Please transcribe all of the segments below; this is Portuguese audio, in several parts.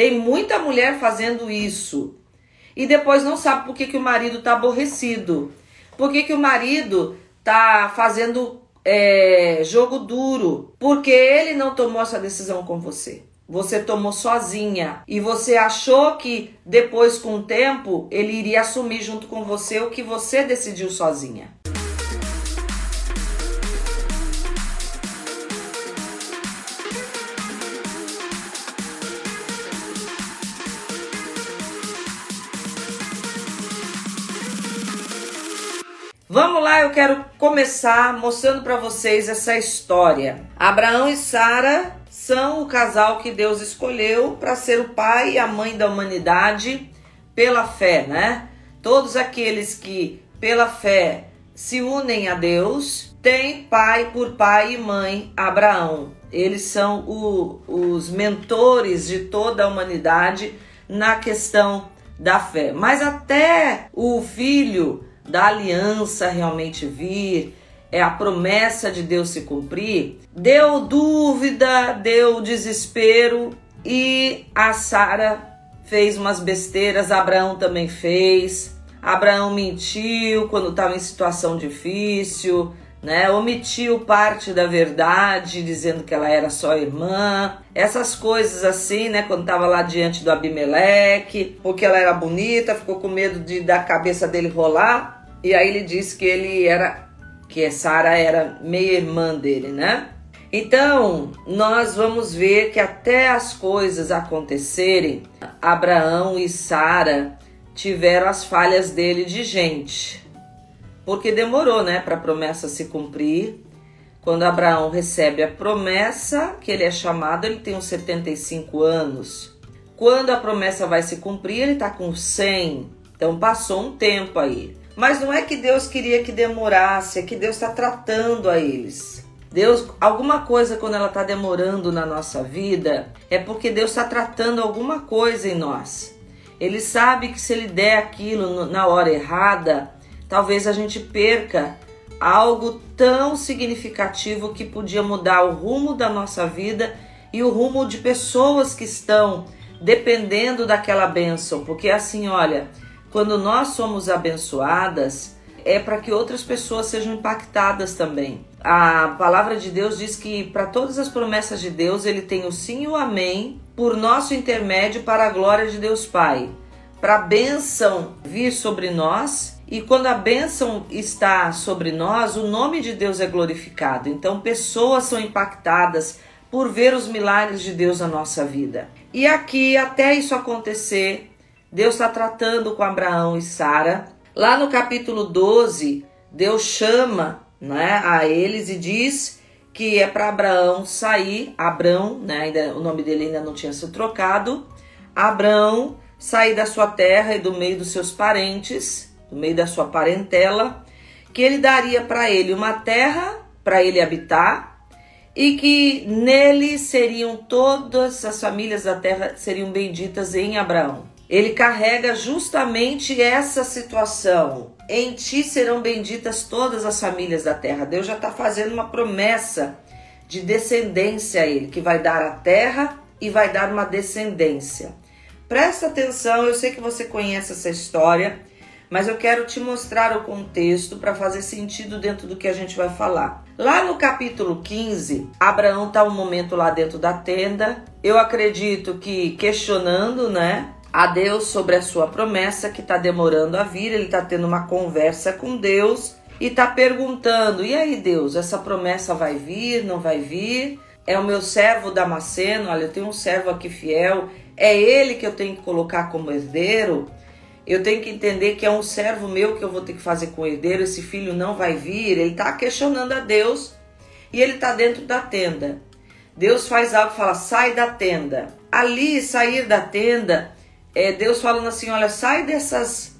Tem muita mulher fazendo isso. E depois não sabe por que, que o marido tá aborrecido. Por que, que o marido tá fazendo é, jogo duro? Porque ele não tomou essa decisão com você. Você tomou sozinha e você achou que depois, com o tempo, ele iria assumir junto com você o que você decidiu sozinha. Vamos lá, eu quero começar mostrando para vocês essa história. Abraão e Sara são o casal que Deus escolheu para ser o pai e a mãe da humanidade pela fé, né? Todos aqueles que pela fé se unem a Deus têm pai por pai e mãe Abraão. Eles são o, os mentores de toda a humanidade na questão da fé. Mas até o filho da aliança realmente vir, é a promessa de Deus se cumprir, deu dúvida, deu desespero e a Sara fez umas besteiras, Abraão também fez. Abraão mentiu quando estava em situação difícil, né? Omitiu parte da verdade, dizendo que ela era só irmã. Essas coisas assim, né? Quando estava lá diante do Abimeleque, porque ela era bonita, ficou com medo de da cabeça dele rolar. E aí ele disse que ele era que Sara era meia irmã dele, né? Então, nós vamos ver que até as coisas acontecerem, Abraão e Sara tiveram as falhas dele de gente. Porque demorou, né, para a promessa se cumprir. Quando Abraão recebe a promessa, que ele é chamado, ele tem uns 75 anos. Quando a promessa vai se cumprir, ele está com 100. Então passou um tempo aí. Mas não é que Deus queria que demorasse, é que Deus está tratando a eles. Deus, alguma coisa quando ela está demorando na nossa vida, é porque Deus está tratando alguma coisa em nós. Ele sabe que se ele der aquilo na hora errada, talvez a gente perca algo tão significativo que podia mudar o rumo da nossa vida e o rumo de pessoas que estão dependendo daquela bênção. Porque assim, olha, quando nós somos abençoadas, é para que outras pessoas sejam impactadas também. A palavra de Deus diz que para todas as promessas de Deus, ele tem o sim e o amém por nosso intermédio para a glória de Deus Pai. Para a bênção vir sobre nós, e quando a bênção está sobre nós, o nome de Deus é glorificado. Então, pessoas são impactadas por ver os milagres de Deus na nossa vida. E aqui, até isso acontecer, Deus está tratando com Abraão e Sara. Lá no capítulo 12, Deus chama né, a eles e diz que é para Abraão sair, Abrão, né, ainda, o nome dele ainda não tinha sido trocado, Abraão sair da sua terra e do meio dos seus parentes, do meio da sua parentela, que ele daria para ele uma terra para ele habitar e que nele seriam todas as famílias da terra seriam benditas em Abraão ele carrega justamente essa situação. Em ti serão benditas todas as famílias da terra. Deus já está fazendo uma promessa de descendência a ele, que vai dar a terra e vai dar uma descendência. Presta atenção, eu sei que você conhece essa história, mas eu quero te mostrar o contexto para fazer sentido dentro do que a gente vai falar. Lá no capítulo 15, Abraão está um momento lá dentro da tenda. Eu acredito que questionando, né? a Deus sobre a sua promessa que está demorando a vir. Ele está tendo uma conversa com Deus e está perguntando: e aí, Deus, essa promessa vai vir? Não vai vir? É o meu servo Damasceno. Olha, eu tenho um servo aqui fiel. É ele que eu tenho que colocar como herdeiro. Eu tenho que entender que é um servo meu que eu vou ter que fazer com herdeiro. Esse filho não vai vir. Ele está questionando a Deus e ele está dentro da tenda. Deus faz algo fala: sai da tenda. Ali, sair da tenda é Deus falando assim: olha, sai dessas,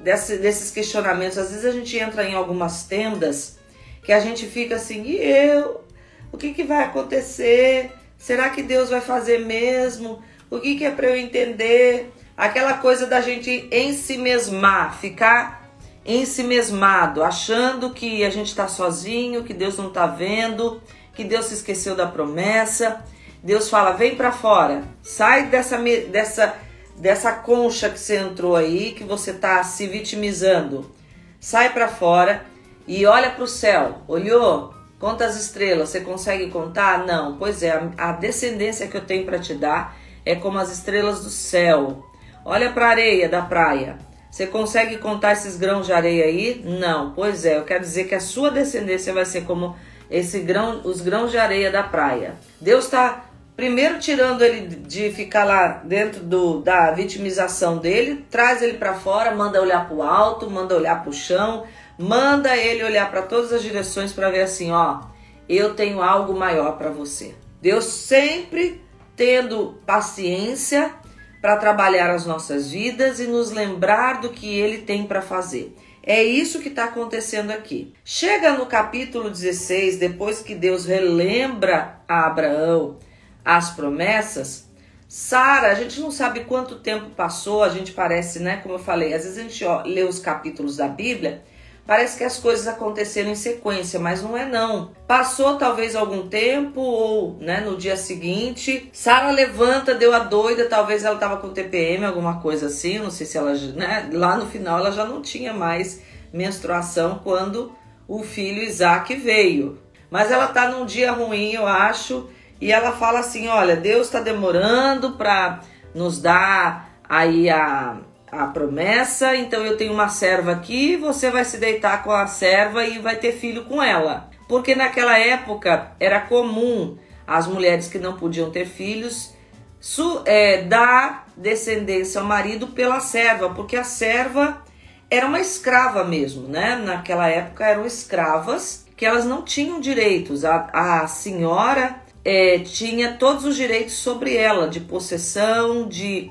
desse, desses questionamentos. Às vezes a gente entra em algumas tendas que a gente fica assim, e eu? O que, que vai acontecer? Será que Deus vai fazer mesmo? O que, que é para eu entender? Aquela coisa da gente em si mesmar, ficar em si mesmado, achando que a gente está sozinho, que Deus não está vendo, que Deus se esqueceu da promessa. Deus fala: vem para fora, sai dessa, dessa, dessa concha que você entrou aí, que você está se vitimizando. Sai para fora e olha para o céu. Olhou? Conta as estrelas. Você consegue contar? Não. Pois é, a descendência que eu tenho para te dar é como as estrelas do céu. Olha para a areia da praia. Você consegue contar esses grãos de areia aí? Não. Pois é, eu quero dizer que a sua descendência vai ser como esse grão, os grãos de areia da praia. Deus está primeiro tirando ele de ficar lá dentro do, da vitimização dele, traz ele para fora, manda olhar para o alto, manda olhar para o chão, manda ele olhar para todas as direções para ver assim, ó, eu tenho algo maior para você. Deus sempre tendo paciência para trabalhar as nossas vidas e nos lembrar do que ele tem para fazer. É isso que está acontecendo aqui. Chega no capítulo 16, depois que Deus relembra a Abraão as promessas, Sara, a gente não sabe quanto tempo passou, a gente parece, né? Como eu falei, às vezes a gente ó, lê os capítulos da Bíblia Parece que as coisas aconteceram em sequência, mas não é não. Passou talvez algum tempo ou, né, no dia seguinte, Sara levanta, deu a doida, talvez ela tava com TPM, alguma coisa assim, não sei se ela, né, lá no final ela já não tinha mais menstruação quando o filho Isaac veio. Mas ela tá num dia ruim, eu acho, e ela fala assim: "Olha, Deus está demorando para nos dar aí a a promessa, então eu tenho uma serva aqui, você vai se deitar com a serva e vai ter filho com ela. Porque naquela época era comum as mulheres que não podiam ter filhos su, é, dar descendência ao marido pela serva, porque a serva era uma escrava mesmo, né? Naquela época eram escravas que elas não tinham direitos. A, a senhora é, tinha todos os direitos sobre ela, de possessão, de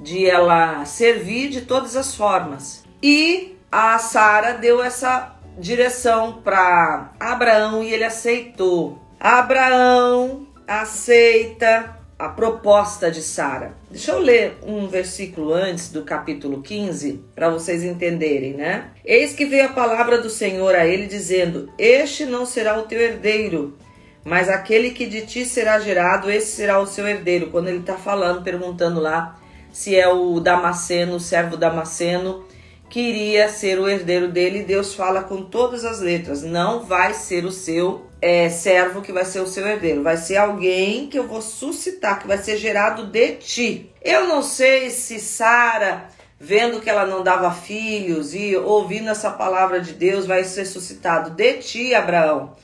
de ela servir de todas as formas. E a Sara deu essa direção para Abraão e ele aceitou. Abraão aceita a proposta de Sara. Deixa eu ler um versículo antes do capítulo 15 para vocês entenderem, né? Eis que veio a palavra do Senhor a ele dizendo: Este não será o teu herdeiro, mas aquele que de ti será gerado, esse será o seu herdeiro. Quando ele está falando, perguntando lá se é o Damasceno, o servo Damasceno, que iria ser o herdeiro dele. Deus fala com todas as letras: não vai ser o seu é, servo que vai ser o seu herdeiro, vai ser alguém que eu vou suscitar, que vai ser gerado de ti. Eu não sei se Sara, vendo que ela não dava filhos e ouvindo essa palavra de Deus, vai ser suscitado de ti, Abraão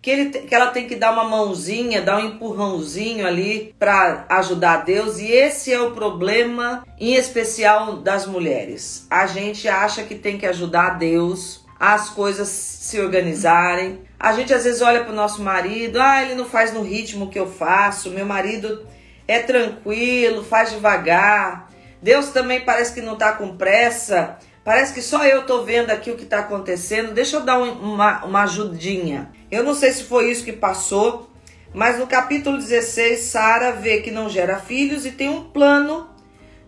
que, ele, que ela tem que dar uma mãozinha, dar um empurrãozinho ali para ajudar Deus. E esse é o problema, em especial das mulheres. A gente acha que tem que ajudar Deus, as coisas se organizarem. A gente às vezes olha para o nosso marido, ah, ele não faz no ritmo que eu faço, meu marido é tranquilo, faz devagar. Deus também parece que não está com pressa. Parece que só eu tô vendo aqui o que está acontecendo. Deixa eu dar uma, uma ajudinha. Eu não sei se foi isso que passou, mas no capítulo 16, Sara vê que não gera filhos e tem um plano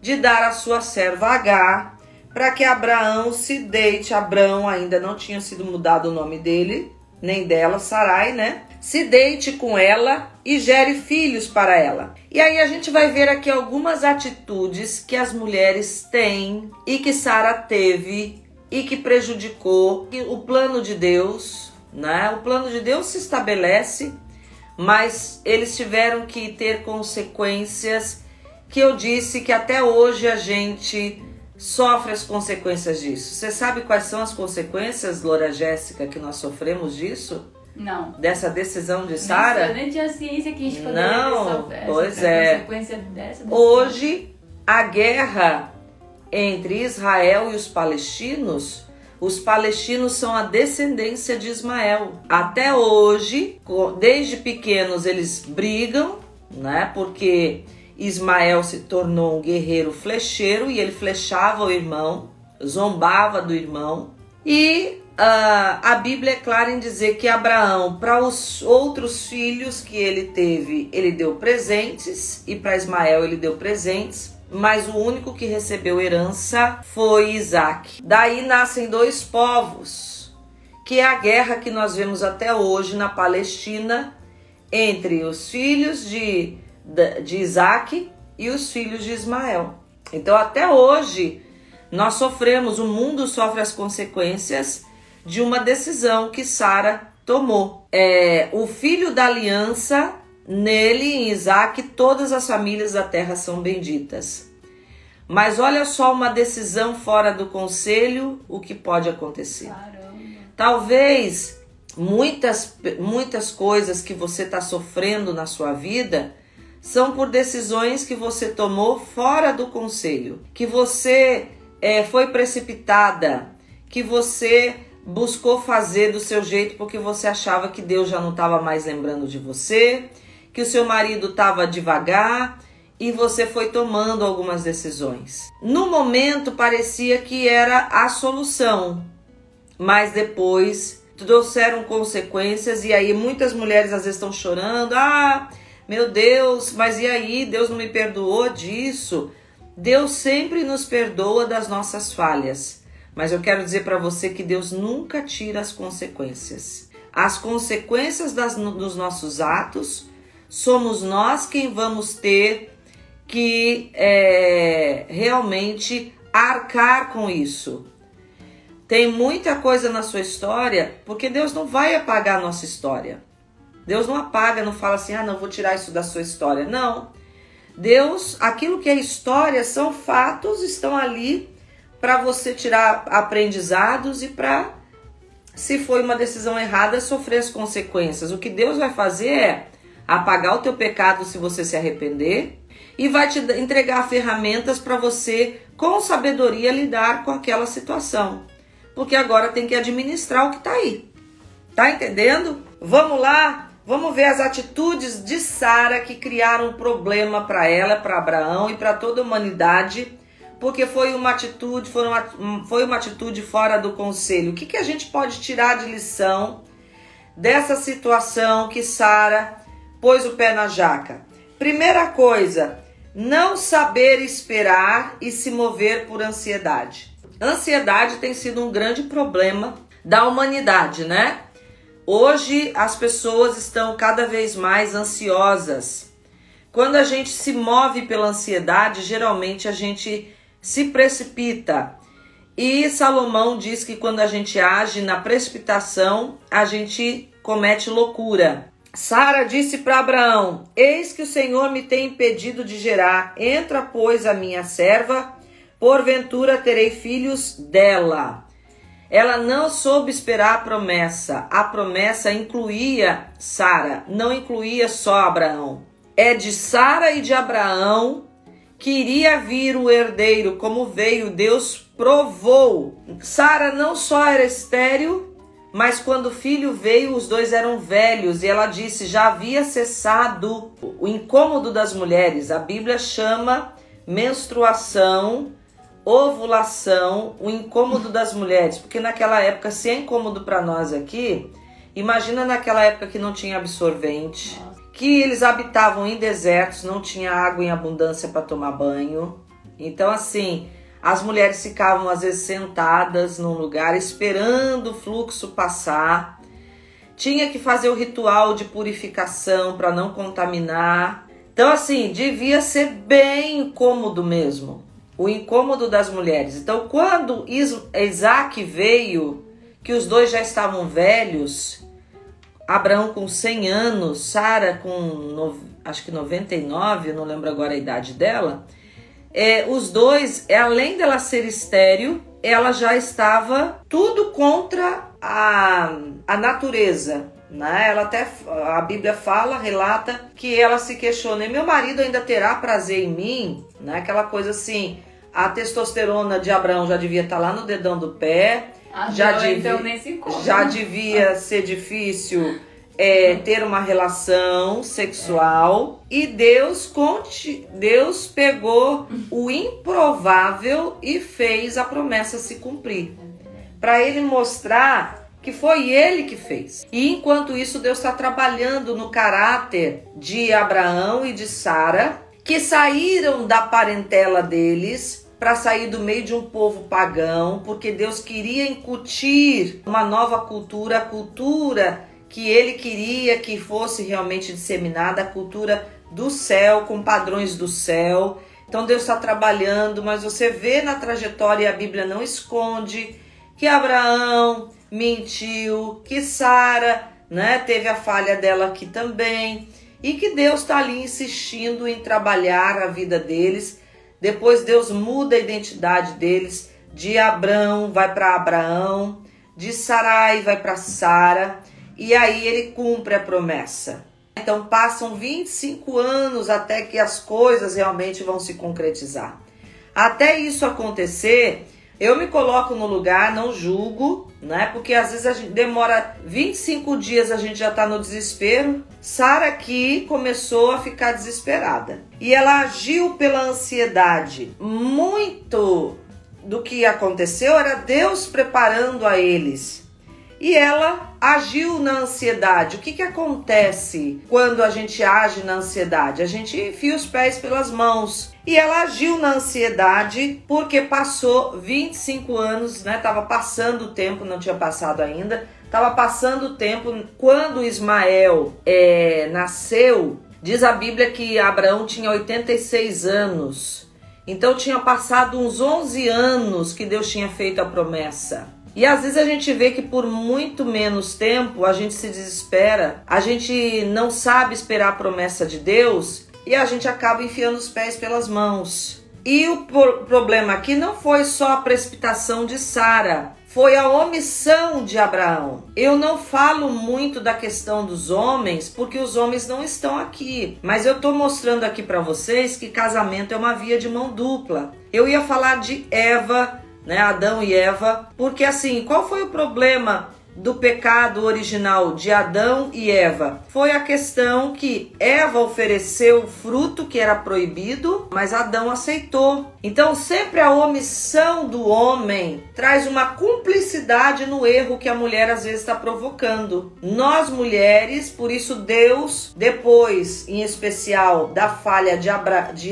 de dar a sua serva H para que Abraão se deite. Abraão ainda não tinha sido mudado o nome dele, nem dela, Sarai, né? Se deite com ela e gere filhos para ela. E aí a gente vai ver aqui algumas atitudes que as mulheres têm e que Sara teve e que prejudicou o plano de Deus né? O plano de Deus se estabelece, mas eles tiveram que ter consequências que eu disse que até hoje a gente sofre as consequências disso. Você sabe quais são as consequências, Loura Jéssica, que nós sofremos disso? Não. Dessa decisão de Sara? Eu nem tinha ciência que a gente poderia Não, ter essa, pois essa é. consequência dessa. Hoje, a guerra entre Israel e os palestinos os palestinos são a descendência de Ismael. Até hoje, desde pequenos eles brigam, né? Porque Ismael se tornou um guerreiro flecheiro e ele flechava o irmão, zombava do irmão. E a Bíblia é clara em dizer que Abraão, para os outros filhos que ele teve, ele deu presentes, e para Ismael ele deu presentes mas o único que recebeu herança foi Isaac. Daí nascem dois povos, que é a guerra que nós vemos até hoje na Palestina entre os filhos de de Isaac e os filhos de Ismael. Então, até hoje, nós sofremos, o mundo sofre as consequências de uma decisão que Sara tomou. É, o filho da aliança, nele, em Isaac, todas as famílias da terra são benditas. Mas olha só uma decisão fora do conselho, o que pode acontecer. Caramba. Talvez muitas, muitas coisas que você está sofrendo na sua vida são por decisões que você tomou fora do conselho, que você é, foi precipitada, que você buscou fazer do seu jeito porque você achava que Deus já não estava mais lembrando de você, que o seu marido estava devagar e você foi tomando algumas decisões. No momento parecia que era a solução, mas depois trouxeram consequências e aí muitas mulheres às vezes estão chorando, ah, meu Deus, mas e aí? Deus não me perdoou disso? Deus sempre nos perdoa das nossas falhas, mas eu quero dizer para você que Deus nunca tira as consequências. As consequências das, dos nossos atos somos nós quem vamos ter que é, realmente arcar com isso. Tem muita coisa na sua história, porque Deus não vai apagar a nossa história. Deus não apaga, não fala assim, ah, não vou tirar isso da sua história. Não. Deus, aquilo que é história são fatos, estão ali para você tirar aprendizados e para, se foi uma decisão errada, sofrer as consequências. O que Deus vai fazer é apagar o teu pecado se você se arrepender e vai te entregar ferramentas para você, com sabedoria, lidar com aquela situação porque agora tem que administrar o que está aí. Tá entendendo? Vamos lá, vamos ver as atitudes de Sara que criaram um problema para ela, para Abraão e para toda a humanidade, porque foi uma atitude, foi uma, foi uma atitude fora do conselho. O que, que a gente pode tirar de lição dessa situação que Sara pôs o pé na jaca? Primeira coisa, não saber esperar e se mover por ansiedade. Ansiedade tem sido um grande problema da humanidade, né? Hoje as pessoas estão cada vez mais ansiosas. Quando a gente se move pela ansiedade, geralmente a gente se precipita. E Salomão diz que quando a gente age na precipitação, a gente comete loucura. Sara disse para Abraão: Eis que o Senhor me tem impedido de gerar. Entra, pois, a minha serva porventura terei filhos dela. Ela não soube esperar a promessa. A promessa incluía Sara, não incluía só Abraão. É de Sara e de Abraão que iria vir o herdeiro, como veio, Deus provou. Sara não só era estéril, mas quando o filho veio, os dois eram velhos, e ela disse: já havia cessado o incômodo das mulheres. A Bíblia chama menstruação ovulação, o incômodo das mulheres, porque naquela época, se é incômodo para nós aqui, imagina naquela época que não tinha absorvente, que eles habitavam em desertos, não tinha água em abundância para tomar banho. Então, assim, as mulheres ficavam às vezes sentadas num lugar esperando o fluxo passar. Tinha que fazer o ritual de purificação para não contaminar. Então, assim, devia ser bem incômodo mesmo o incômodo das mulheres. Então, quando Isaac veio, que os dois já estavam velhos, Abraão com 100 anos, Sara com acho que 99, eu não lembro agora a idade dela. É, os dois, é, além dela ser estéril, ela já estava tudo contra a, a natureza. Né? Ela até a Bíblia fala, relata que ela se questiona: meu marido ainda terá prazer em mim? Né? Aquela coisa assim, a testosterona de Abraão já devia estar tá lá no dedão do pé. Ah, já, devia, então nem se já devia ser difícil é, ter uma relação sexual. É. E Deus, conte, Deus pegou o improvável e fez a promessa se cumprir. Para ele mostrar que foi ele que fez. E enquanto isso, Deus está trabalhando no caráter de Abraão e de Sara que saíram da parentela deles para sair do meio de um povo pagão, porque Deus queria incutir uma nova cultura, a cultura que ele queria que fosse realmente disseminada, a cultura do céu, com padrões do céu. Então Deus está trabalhando, mas você vê na trajetória e a Bíblia não esconde que Abraão mentiu, que Sara, né, teve a falha dela aqui também, e que Deus está ali insistindo em trabalhar a vida deles. Depois Deus muda a identidade deles, de Abraão vai para Abraão, de Sarai vai para Sara, e aí ele cumpre a promessa. Então passam 25 anos até que as coisas realmente vão se concretizar. Até isso acontecer, eu me coloco no lugar, não julgo, né? Porque às vezes a gente demora 25 dias, a gente já tá no desespero. Sara aqui começou a ficar desesperada. E ela agiu pela ansiedade. Muito do que aconteceu era Deus preparando a eles e ela agiu na ansiedade. O que, que acontece quando a gente age na ansiedade? A gente enfia os pés pelas mãos. E ela agiu na ansiedade porque passou 25 anos, né? Tava passando o tempo, não tinha passado ainda. Tava passando o tempo quando Ismael é, nasceu. Diz a Bíblia que Abraão tinha 86 anos. Então tinha passado uns 11 anos que Deus tinha feito a promessa. E às vezes a gente vê que por muito menos tempo a gente se desespera, a gente não sabe esperar a promessa de Deus e a gente acaba enfiando os pés pelas mãos. E o problema aqui não foi só a precipitação de Sara, foi a omissão de Abraão. Eu não falo muito da questão dos homens porque os homens não estão aqui, mas eu estou mostrando aqui para vocês que casamento é uma via de mão dupla. Eu ia falar de Eva, né, Adão e Eva, porque assim, qual foi o problema do pecado original de Adão e Eva foi a questão que Eva ofereceu o fruto que era proibido, mas Adão aceitou. Então, sempre a omissão do homem traz uma cumplicidade no erro que a mulher às vezes está provocando. Nós mulheres, por isso Deus, depois, em especial da falha de, Abra, de,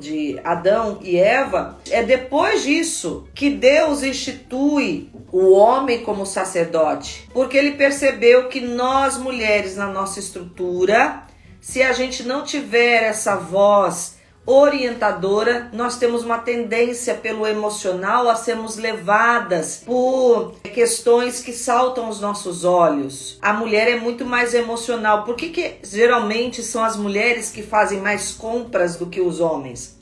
de Adão e Eva, é depois disso que Deus institui o homem como sacerdote, porque ele percebeu que nós mulheres na nossa estrutura, se a gente não tiver essa voz orientadora, nós temos uma tendência pelo emocional a sermos levadas por questões que saltam os nossos olhos. A mulher é muito mais emocional. Por que, que geralmente são as mulheres que fazem mais compras do que os homens?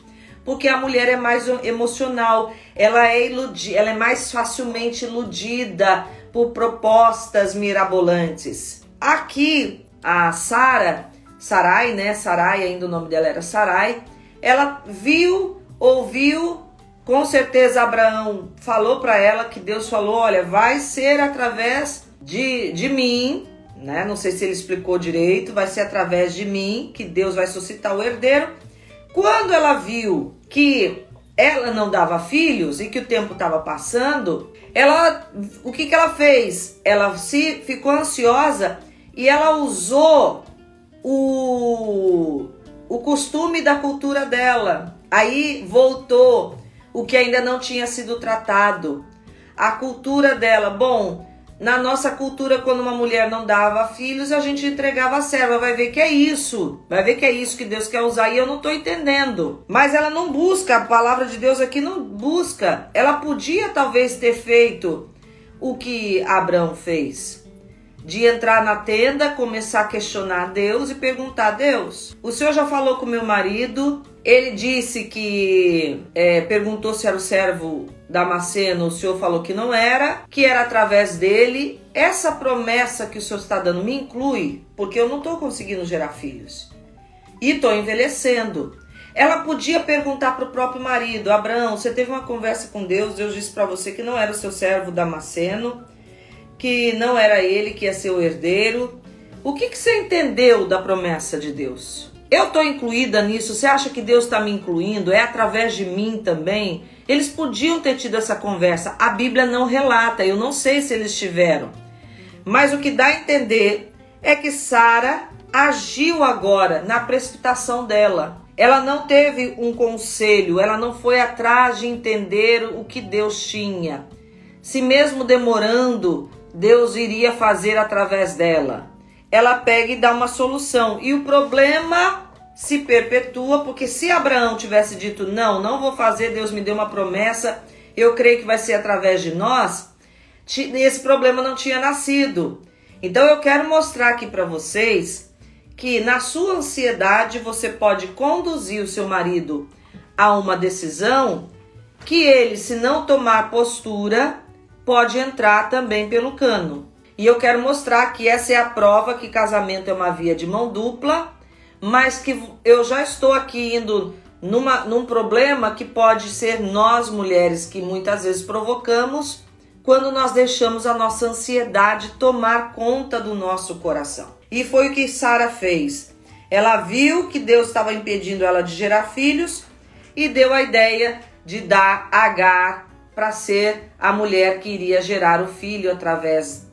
Porque a mulher é mais emocional, ela é iludi ela é mais facilmente iludida por propostas mirabolantes. Aqui a Sara, Sarai, né? Sarai, ainda o nome dela era Sarai, ela viu, ouviu, com certeza Abraão falou para ela que Deus falou, olha, vai ser através de, de mim, né? Não sei se ele explicou direito, vai ser através de mim que Deus vai suscitar o herdeiro. Quando ela viu que ela não dava filhos e que o tempo estava passando, ela o que, que ela fez? Ela se ficou ansiosa e ela usou o, o costume da cultura dela. Aí voltou o que ainda não tinha sido tratado. A cultura dela, bom, na nossa cultura, quando uma mulher não dava filhos, a gente entregava a serva. Vai ver que é isso. Vai ver que é isso que Deus quer usar. E eu não estou entendendo. Mas ela não busca. A palavra de Deus aqui não busca. Ela podia talvez ter feito o que Abraão fez. De entrar na tenda, começar a questionar Deus e perguntar a Deus: O senhor já falou com meu marido? Ele disse que é, perguntou se era o servo Damasceno, o senhor falou que não era, que era através dele. Essa promessa que o senhor está dando me inclui, porque eu não estou conseguindo gerar filhos e estou envelhecendo. Ela podia perguntar para o próprio marido: Abraão, você teve uma conversa com Deus, Deus disse para você que não era o seu servo Damasceno, que não era ele que ia ser o herdeiro. O que, que você entendeu da promessa de Deus? Eu estou incluída nisso? Você acha que Deus está me incluindo? É através de mim também? Eles podiam ter tido essa conversa. A Bíblia não relata. Eu não sei se eles tiveram. Mas o que dá a entender é que Sara agiu agora na precipitação dela. Ela não teve um conselho, ela não foi atrás de entender o que Deus tinha. Se mesmo demorando, Deus iria fazer através dela ela pega e dá uma solução. E o problema se perpetua, porque se Abraão tivesse dito não, não vou fazer, Deus me deu uma promessa, eu creio que vai ser através de nós, esse problema não tinha nascido. Então eu quero mostrar aqui para vocês que na sua ansiedade você pode conduzir o seu marido a uma decisão que ele, se não tomar postura, pode entrar também pelo cano. E eu quero mostrar que essa é a prova que casamento é uma via de mão dupla, mas que eu já estou aqui indo numa, num problema que pode ser nós mulheres que muitas vezes provocamos quando nós deixamos a nossa ansiedade tomar conta do nosso coração. E foi o que Sara fez. Ela viu que Deus estava impedindo ela de gerar filhos e deu a ideia de dar Agar para ser a mulher que iria gerar o filho através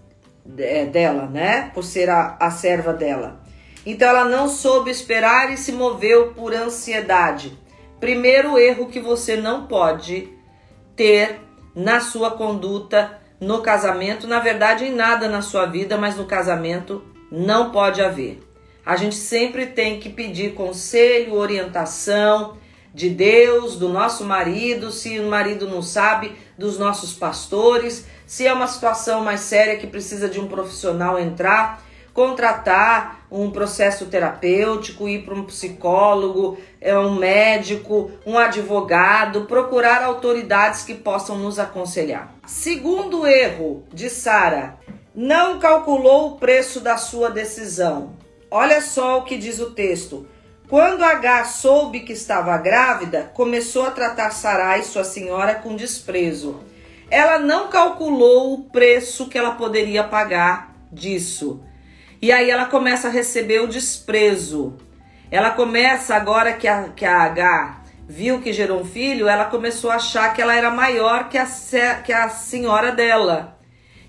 é, dela, né? Por ser a, a serva dela. Então ela não soube esperar e se moveu por ansiedade. Primeiro erro que você não pode ter na sua conduta no casamento, na verdade em nada na sua vida, mas no casamento não pode haver. A gente sempre tem que pedir conselho, orientação, de Deus, do nosso marido, se o marido não sabe, dos nossos pastores, se é uma situação mais séria que precisa de um profissional entrar, contratar um processo terapêutico, ir para um psicólogo, é um médico, um advogado, procurar autoridades que possam nos aconselhar. Segundo erro de Sara, não calculou o preço da sua decisão. Olha só o que diz o texto. Quando H soube que estava grávida, começou a tratar Sarai, sua senhora, com desprezo. Ela não calculou o preço que ela poderia pagar disso. E aí ela começa a receber o desprezo. Ela começa, agora que a, que a H viu que gerou um filho, ela começou a achar que ela era maior que a, que a senhora dela.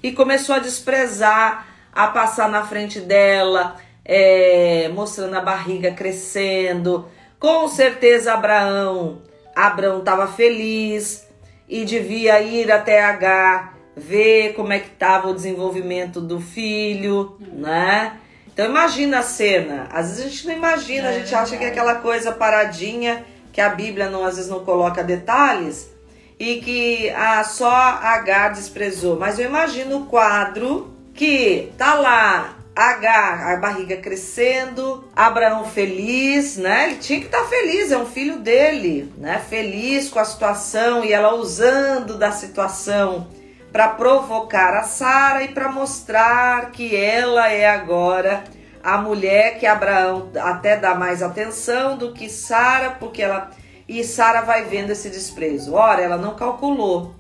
E começou a desprezar, a passar na frente dela, é, mostrando a barriga crescendo. Com certeza Abraão, Abraão estava feliz e devia ir até H ver como é que estava o desenvolvimento do filho, né? Então imagina a cena. Às vezes a gente não imagina, a gente acha que é aquela coisa paradinha que a Bíblia não às vezes não coloca detalhes e que ah, só H desprezou. Mas eu imagino o quadro que tá lá H, a barriga crescendo, Abraão feliz, né? Ele tinha que estar tá feliz, é um filho dele, né? Feliz com a situação e ela usando da situação para provocar a Sara e para mostrar que ela é agora a mulher que Abraão até dá mais atenção do que Sara, porque ela e Sara vai vendo esse desprezo. Ora, ela não calculou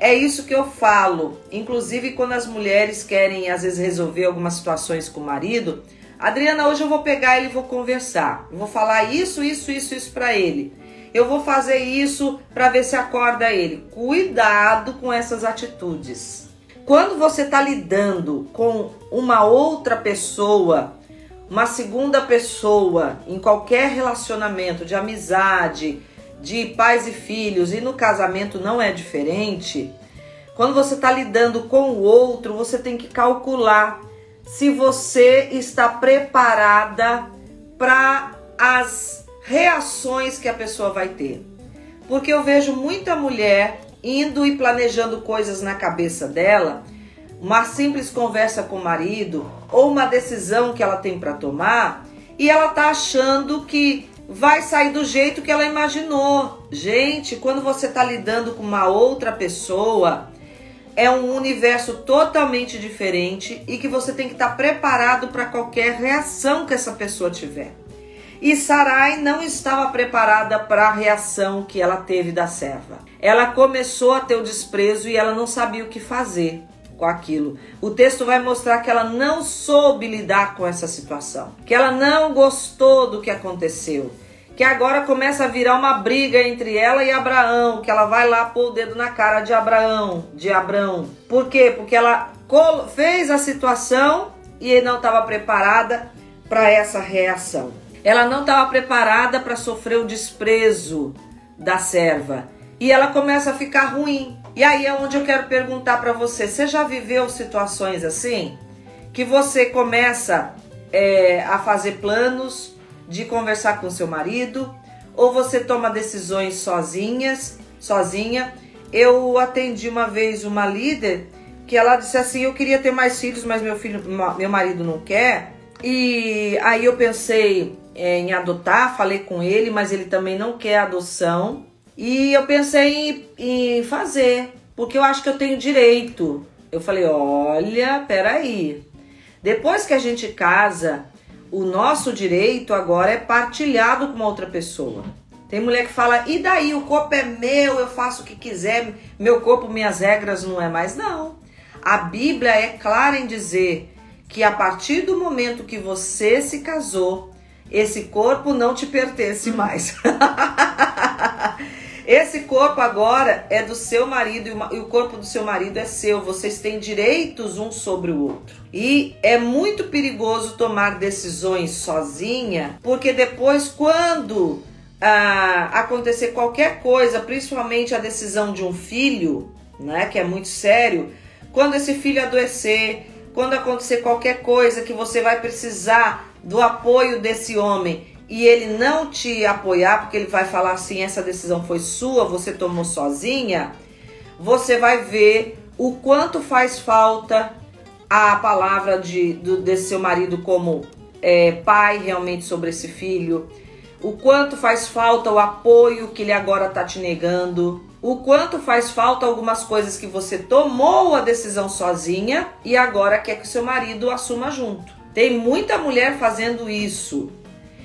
é isso que eu falo. Inclusive, quando as mulheres querem, às vezes, resolver algumas situações com o marido, Adriana, hoje eu vou pegar ele e vou conversar. Vou falar isso, isso, isso, isso para ele. Eu vou fazer isso para ver se acorda ele. Cuidado com essas atitudes. Quando você está lidando com uma outra pessoa, uma segunda pessoa, em qualquer relacionamento de amizade, de pais e filhos, e no casamento não é diferente, quando você está lidando com o outro, você tem que calcular se você está preparada para as reações que a pessoa vai ter. Porque eu vejo muita mulher indo e planejando coisas na cabeça dela, uma simples conversa com o marido ou uma decisão que ela tem para tomar, e ela tá achando que vai sair do jeito que ela imaginou. Gente, quando você está lidando com uma outra pessoa, é um universo totalmente diferente e que você tem que estar tá preparado para qualquer reação que essa pessoa tiver. E Sarai não estava preparada para a reação que ela teve da serva. Ela começou a ter o desprezo e ela não sabia o que fazer com aquilo. O texto vai mostrar que ela não soube lidar com essa situação, que ela não gostou do que aconteceu, que agora começa a virar uma briga entre ela e Abraão, que ela vai lá pôr o dedo na cara de Abraão, de Abraão. Por quê? Porque ela fez a situação e não estava preparada para essa reação. Ela não estava preparada para sofrer o desprezo da serva. E ela começa a ficar ruim. E aí é onde eu quero perguntar para você: você já viveu situações assim? Que você começa é, a fazer planos de conversar com seu marido, ou você toma decisões sozinhas, sozinha. Eu atendi uma vez uma líder que ela disse assim: "Eu queria ter mais filhos, mas meu filho, meu marido não quer". E aí eu pensei em adotar, falei com ele, mas ele também não quer adoção. E eu pensei em, em fazer, porque eu acho que eu tenho direito. Eu falei: olha, peraí. Depois que a gente casa, o nosso direito agora é partilhado com outra pessoa. Tem mulher que fala, e daí? O corpo é meu, eu faço o que quiser, meu corpo, minhas regras não é mais. Não. A Bíblia é clara em dizer que a partir do momento que você se casou, esse corpo não te pertence mais. esse corpo agora é do seu marido e o corpo do seu marido é seu. Vocês têm direitos um sobre o outro. E é muito perigoso tomar decisões sozinha, porque depois, quando ah, acontecer qualquer coisa, principalmente a decisão de um filho, né, que é muito sério, quando esse filho adoecer, quando acontecer qualquer coisa que você vai precisar do apoio desse homem e ele não te apoiar, porque ele vai falar assim: essa decisão foi sua, você tomou sozinha, você vai ver o quanto faz falta a palavra de, do, desse seu marido como é, pai realmente sobre esse filho, o quanto faz falta o apoio que ele agora está te negando, o quanto faz falta algumas coisas que você tomou a decisão sozinha e agora quer que o seu marido assuma junto. Tem muita mulher fazendo isso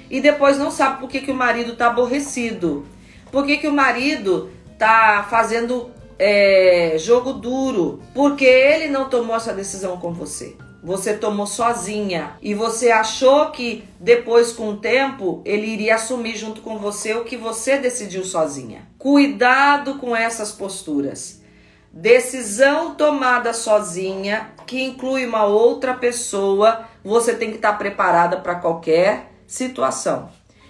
e depois não sabe por que, que o marido está aborrecido, por que, que o marido está fazendo é, jogo duro, porque ele não tomou essa decisão com você. Você tomou sozinha e você achou que depois, com o tempo, ele iria assumir junto com você o que você decidiu sozinha. Cuidado com essas posturas. Decisão tomada sozinha, que inclui uma outra pessoa, você tem que estar preparada para qualquer situação.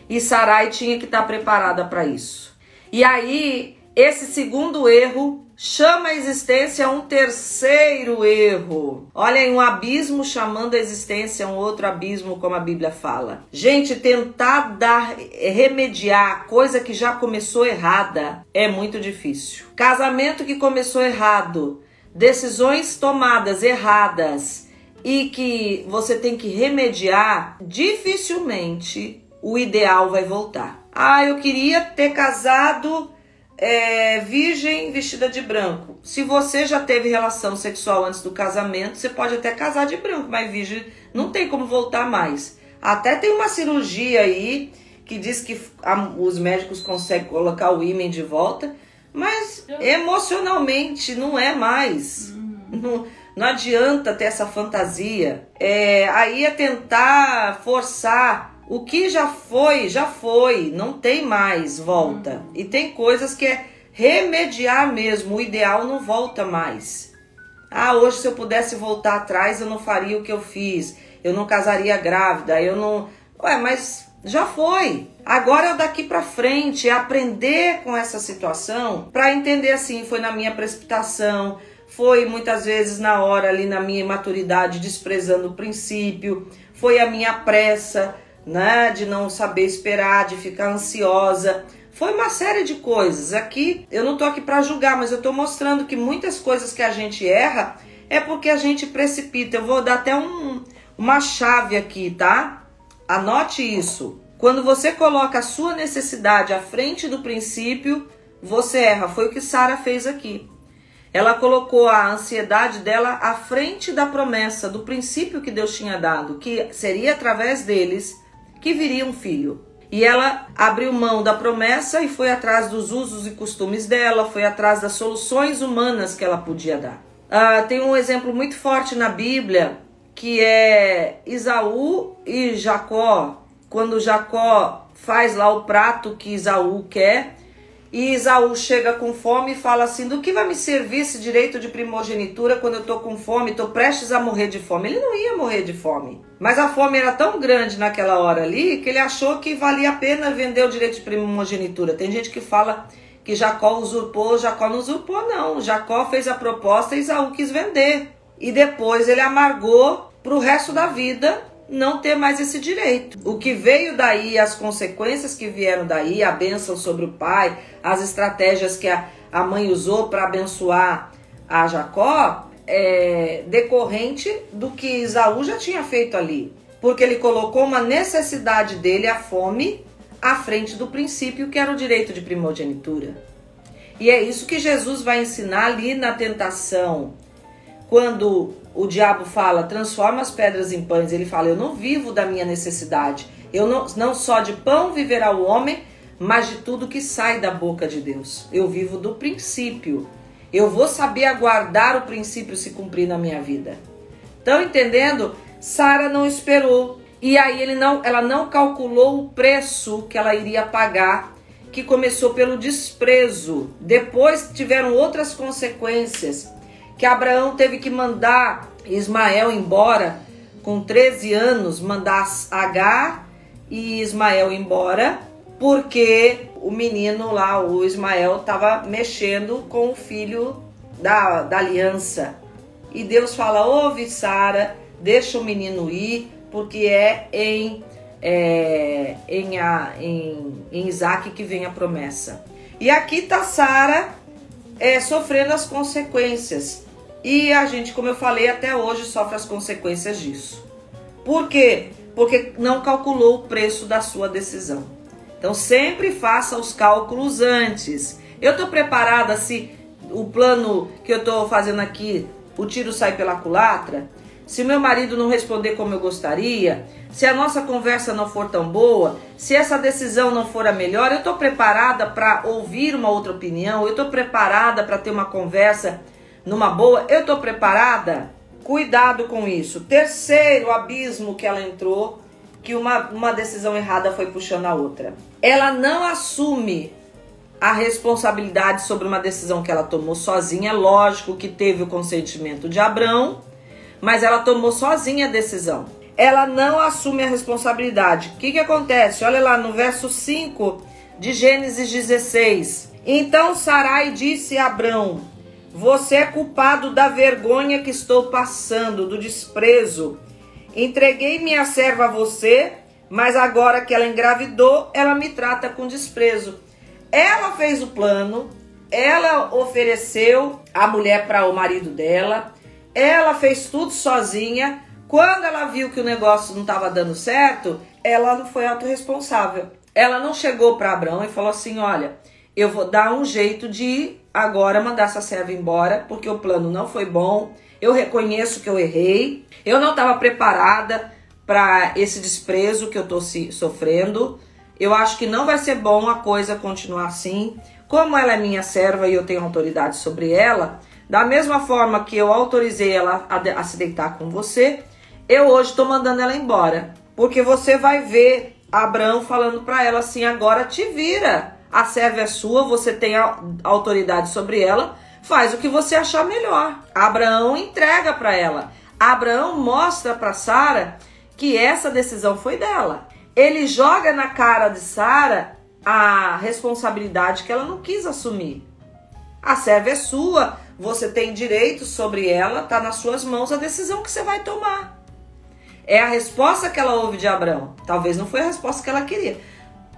E Sarai tinha que estar preparada para isso. E aí, esse segundo erro chama a existência um terceiro erro. Olha aí, um abismo chamando a existência um outro abismo, como a Bíblia fala. Gente, tentar dar, remediar coisa que já começou errada é muito difícil. Casamento que começou errado, decisões tomadas erradas e que você tem que remediar, dificilmente o ideal vai voltar. Ah, eu queria ter casado é, virgem vestida de branco. Se você já teve relação sexual antes do casamento, você pode até casar de branco, mas virgem não tem como voltar mais. Até tem uma cirurgia aí que diz que a, os médicos conseguem colocar o ímã de volta, mas emocionalmente não é mais. Uhum. Não, não adianta ter essa fantasia. É, aí é tentar forçar o que já foi, já foi, não tem mais volta. Uhum. E tem coisas que é remediar mesmo, o ideal não volta mais. Ah, hoje se eu pudesse voltar atrás, eu não faria o que eu fiz. Eu não casaria grávida, eu não. Ué, mas já foi. Agora é daqui para frente, é aprender com essa situação para entender assim, foi na minha precipitação, foi muitas vezes na hora ali na minha imaturidade desprezando o princípio, foi a minha pressa, né, de não saber esperar, de ficar ansiosa. Foi uma série de coisas. Aqui eu não tô aqui para julgar, mas eu tô mostrando que muitas coisas que a gente erra é porque a gente precipita. Eu vou dar até um, uma chave aqui, tá? Anote isso. Quando você coloca a sua necessidade à frente do princípio, você erra. Foi o que Sara fez aqui. Ela colocou a ansiedade dela à frente da promessa, do princípio que Deus tinha dado, que seria através deles que viria um filho. E ela abriu mão da promessa e foi atrás dos usos e costumes dela, foi atrás das soluções humanas que ela podia dar. Ah, tem um exemplo muito forte na Bíblia que é Isaú e Jacó. Quando Jacó faz lá o prato que Isaú quer, e Isaú chega com fome e fala assim: Do que vai me servir esse direito de primogenitura quando eu tô com fome, tô prestes a morrer de fome? Ele não ia morrer de fome. Mas a fome era tão grande naquela hora ali que ele achou que valia a pena vender o direito de primogenitura. Tem gente que fala que Jacó usurpou, Jacó não usurpou, não. Jacó fez a proposta e Isaú quis vender. E depois ele amargou pro resto da vida não ter mais esse direito. O que veio daí, as consequências que vieram daí, a bênção sobre o pai, as estratégias que a, a mãe usou para abençoar a Jacó, é decorrente do que Isaú já tinha feito ali. Porque ele colocou uma necessidade dele, a fome, à frente do princípio que era o direito de primogenitura. E é isso que Jesus vai ensinar ali na tentação. Quando o diabo fala, transforma as pedras em pães, ele fala, eu não vivo da minha necessidade. Eu não, não só de pão viverá o homem, mas de tudo que sai da boca de Deus. Eu vivo do princípio. Eu vou saber aguardar o princípio se cumprir na minha vida. Estão entendendo? Sara não esperou. E aí ele não, ela não calculou o preço que ela iria pagar que começou pelo desprezo. Depois tiveram outras consequências, que Abraão teve que mandar Ismael embora com 13 anos, mandar Agar e Ismael embora, porque o menino lá, o Ismael, estava mexendo com o filho da, da aliança. E Deus fala: ouve, Sara, deixa o menino ir, porque é em é, em, a, em, em Isaac que vem a promessa. E aqui está Sara é, sofrendo as consequências. E a gente, como eu falei, até hoje sofre as consequências disso. Por quê? Porque não calculou o preço da sua decisão. Então sempre faça os cálculos antes. Eu estou preparada se o plano que eu estou fazendo aqui, o tiro sai pela culatra? Se meu marido não responder como eu gostaria, se a nossa conversa não for tão boa, se essa decisão não for a melhor, eu estou preparada para ouvir uma outra opinião, eu estou preparada para ter uma conversa numa boa, eu estou preparada? Cuidado com isso. Terceiro abismo que ela entrou, que uma, uma decisão errada foi puxando a outra. Ela não assume a responsabilidade sobre uma decisão que ela tomou sozinha. Lógico que teve o consentimento de Abraão mas ela tomou sozinha a decisão. Ela não assume a responsabilidade. O que, que acontece? Olha lá no verso 5 de Gênesis 16. Então Sarai disse a Abrão: Você é culpado da vergonha que estou passando, do desprezo. Entreguei minha serva a você, mas agora que ela engravidou, ela me trata com desprezo. Ela fez o plano, ela ofereceu a mulher para o marido dela, ela fez tudo sozinha. Quando ela viu que o negócio não estava dando certo, ela não foi autorresponsável. Ela não chegou para Abraão e falou assim: Olha, eu vou dar um jeito de agora mandar essa serva embora, porque o plano não foi bom. Eu reconheço que eu errei. Eu não estava preparada para esse desprezo que eu estou sofrendo. Eu acho que não vai ser bom a coisa continuar assim. Como ela é minha serva e eu tenho autoridade sobre ela, da mesma forma que eu autorizei ela a, a se deitar com você, eu hoje estou mandando ela embora. Porque você vai ver Abraão falando para ela assim: agora te vira. A serva é sua, você tem a autoridade sobre ela, faz o que você achar melhor. Abraão entrega para ela. Abraão mostra para Sara que essa decisão foi dela. Ele joga na cara de Sara a responsabilidade que ela não quis assumir. A serva é sua, você tem direito sobre ela, está nas suas mãos a decisão que você vai tomar. É a resposta que ela ouve de Abraão. Talvez não foi a resposta que ela queria,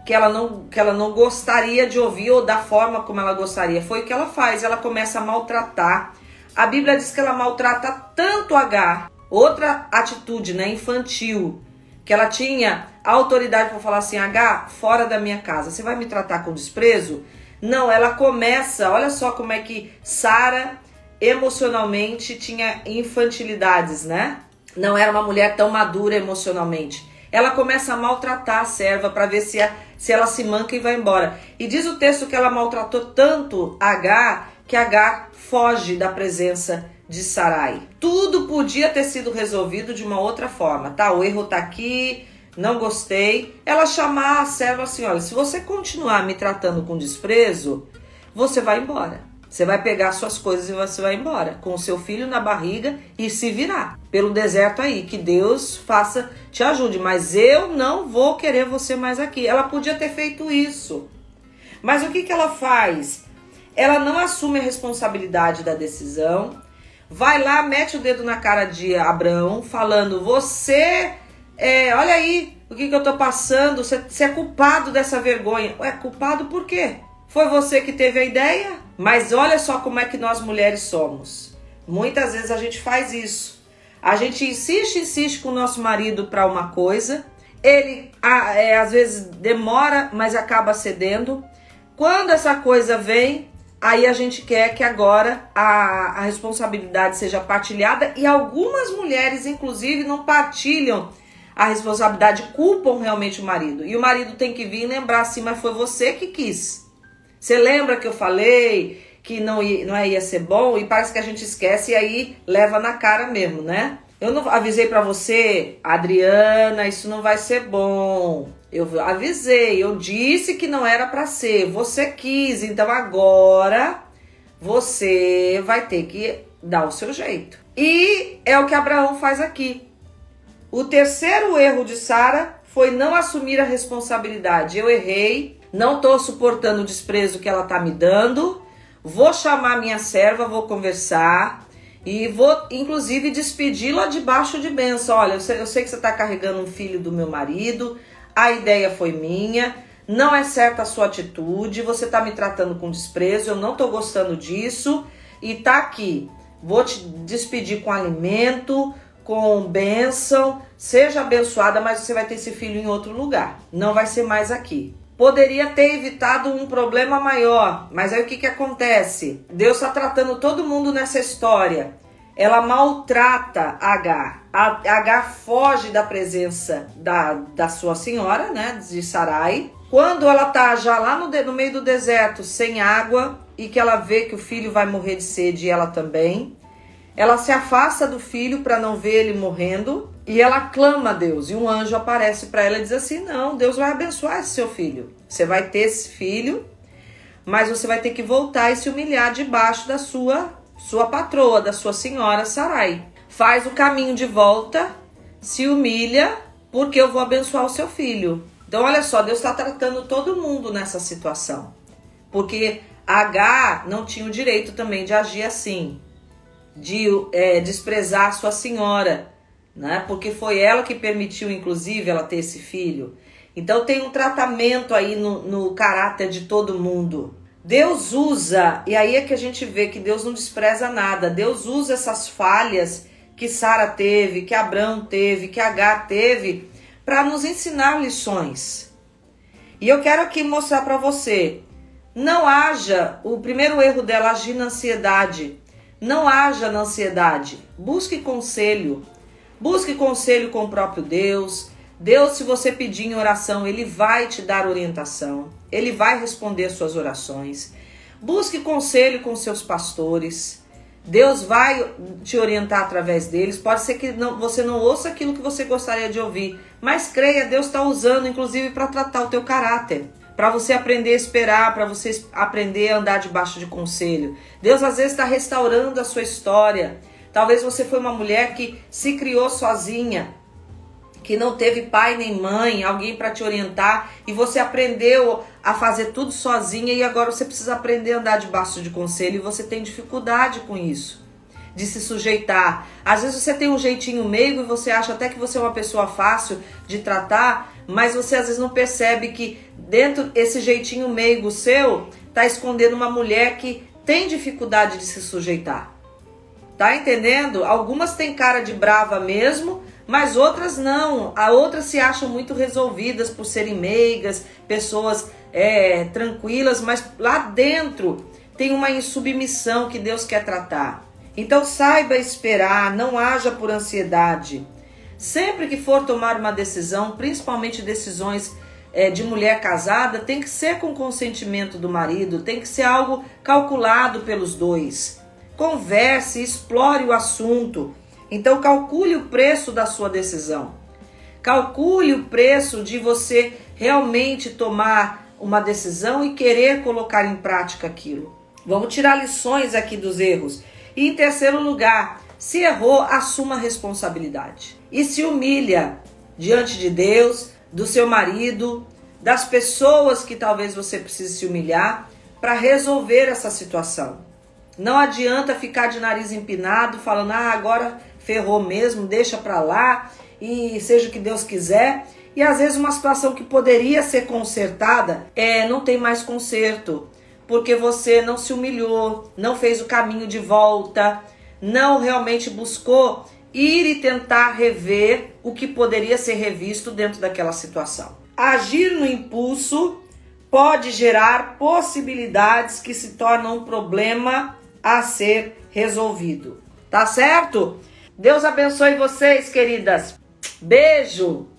que ela não, que ela não gostaria de ouvir ou da forma como ela gostaria. Foi o que ela faz. Ela começa a maltratar. A Bíblia diz que ela maltrata tanto H. Outra atitude, né, infantil, que ela tinha autoridade para falar assim: H, fora da minha casa, você vai me tratar com desprezo? Não, ela começa, olha só como é que Sara emocionalmente tinha infantilidades, né? Não era uma mulher tão madura emocionalmente. Ela começa a maltratar a serva para ver se, a, se ela se manca e vai embora. E diz o texto que ela maltratou tanto H que H foge da presença de Sarai. Tudo podia ter sido resolvido de uma outra forma, tá? O erro tá aqui, não gostei. Ela chamar a serva assim: olha, se você continuar me tratando com desprezo, você vai embora. Você vai pegar suas coisas e você vai embora, com o seu filho na barriga e se virar pelo deserto aí. Que Deus faça, te ajude, mas eu não vou querer você mais aqui. Ela podia ter feito isso. Mas o que, que ela faz? Ela não assume a responsabilidade da decisão, vai lá, mete o dedo na cara de Abraão, falando: Você é, olha aí o que, que eu tô passando, você, você é culpado dessa vergonha. Ué, culpado por quê? Foi você que teve a ideia? Mas olha só como é que nós mulheres somos. Muitas vezes a gente faz isso. A gente insiste, insiste com o nosso marido para uma coisa, ele é, às vezes demora, mas acaba cedendo. Quando essa coisa vem, aí a gente quer que agora a, a responsabilidade seja partilhada e algumas mulheres, inclusive, não partilham a responsabilidade, culpam realmente o marido. E o marido tem que vir lembrar assim, mas foi você que quis. Você lembra que eu falei que não ia, não ia ser bom? E parece que a gente esquece e aí leva na cara mesmo, né? Eu não avisei para você, Adriana, isso não vai ser bom. Eu avisei, eu disse que não era para ser. Você quis, então agora você vai ter que dar o seu jeito. E é o que Abraão faz aqui. O terceiro erro de Sara foi não assumir a responsabilidade. Eu errei, não tô suportando o desprezo que ela tá me dando. Vou chamar minha serva, vou conversar e vou, inclusive, despedi-la debaixo de benção. Olha, eu sei, eu sei que você está carregando um filho do meu marido, a ideia foi minha, não é certa a sua atitude, você está me tratando com desprezo, eu não estou gostando disso e tá aqui. Vou te despedir com alimento, com bênção, seja abençoada, mas você vai ter esse filho em outro lugar, não vai ser mais aqui. Poderia ter evitado um problema maior, mas aí o que, que acontece? Deus está tratando todo mundo nessa história. Ela maltrata H. H foge da presença da, da sua senhora, né, de Sarai. Quando ela tá já lá no, no meio do deserto, sem água, e que ela vê que o filho vai morrer de sede e ela também, ela se afasta do filho para não ver ele morrendo e ela clama a Deus. E um anjo aparece para ela e diz assim: Não, Deus vai abençoar esse seu filho. Você vai ter esse filho, mas você vai ter que voltar e se humilhar debaixo da sua sua patroa, da sua senhora Sarai. Faz o caminho de volta, se humilha, porque eu vou abençoar o seu filho. Então, olha só, Deus está tratando todo mundo nessa situação. Porque H não tinha o direito também de agir assim de é, desprezar sua senhora, né? Porque foi ela que permitiu, inclusive, ela ter esse filho. Então tem um tratamento aí no, no caráter de todo mundo. Deus usa, e aí é que a gente vê que Deus não despreza nada. Deus usa essas falhas que Sara teve, que Abraão teve, que Agar teve, para nos ensinar lições. E eu quero aqui mostrar para você, não haja, o primeiro erro dela agir na ansiedade. Não haja na ansiedade. Busque conselho. Busque conselho com o próprio Deus. Deus, se você pedir em oração, Ele vai te dar orientação. Ele vai responder suas orações. Busque conselho com seus pastores. Deus vai te orientar através deles. Pode ser que não, você não ouça aquilo que você gostaria de ouvir, mas creia, Deus está usando, inclusive, para tratar o teu caráter para você aprender a esperar, para você aprender a andar debaixo de conselho. Deus às vezes está restaurando a sua história. Talvez você foi uma mulher que se criou sozinha, que não teve pai nem mãe, alguém para te orientar e você aprendeu a fazer tudo sozinha e agora você precisa aprender a andar debaixo de conselho e você tem dificuldade com isso de se sujeitar. Às vezes você tem um jeitinho meigo e você acha até que você é uma pessoa fácil de tratar, mas você às vezes não percebe que dentro desse jeitinho meigo seu tá escondendo uma mulher que tem dificuldade de se sujeitar. Tá entendendo? Algumas têm cara de brava mesmo, mas outras não. A outras se acham muito resolvidas por serem meigas, pessoas é, tranquilas, mas lá dentro tem uma insubmissão que Deus quer tratar. Então saiba esperar, não haja por ansiedade. Sempre que for tomar uma decisão, principalmente decisões é, de mulher casada, tem que ser com consentimento do marido, tem que ser algo calculado pelos dois. Converse, explore o assunto. Então calcule o preço da sua decisão. Calcule o preço de você realmente tomar uma decisão e querer colocar em prática aquilo. Vamos tirar lições aqui dos erros. E em terceiro lugar, se errou, assuma a responsabilidade. E se humilha diante de Deus, do seu marido, das pessoas que talvez você precise se humilhar para resolver essa situação. Não adianta ficar de nariz empinado falando: "Ah, agora ferrou mesmo, deixa pra lá e seja o que Deus quiser. E às vezes uma situação que poderia ser consertada é não tem mais conserto, porque você não se humilhou, não fez o caminho de volta, não realmente buscou ir e tentar rever o que poderia ser revisto dentro daquela situação. Agir no impulso pode gerar possibilidades que se tornam um problema a ser resolvido. Tá certo? Deus abençoe vocês, queridas. Beijo!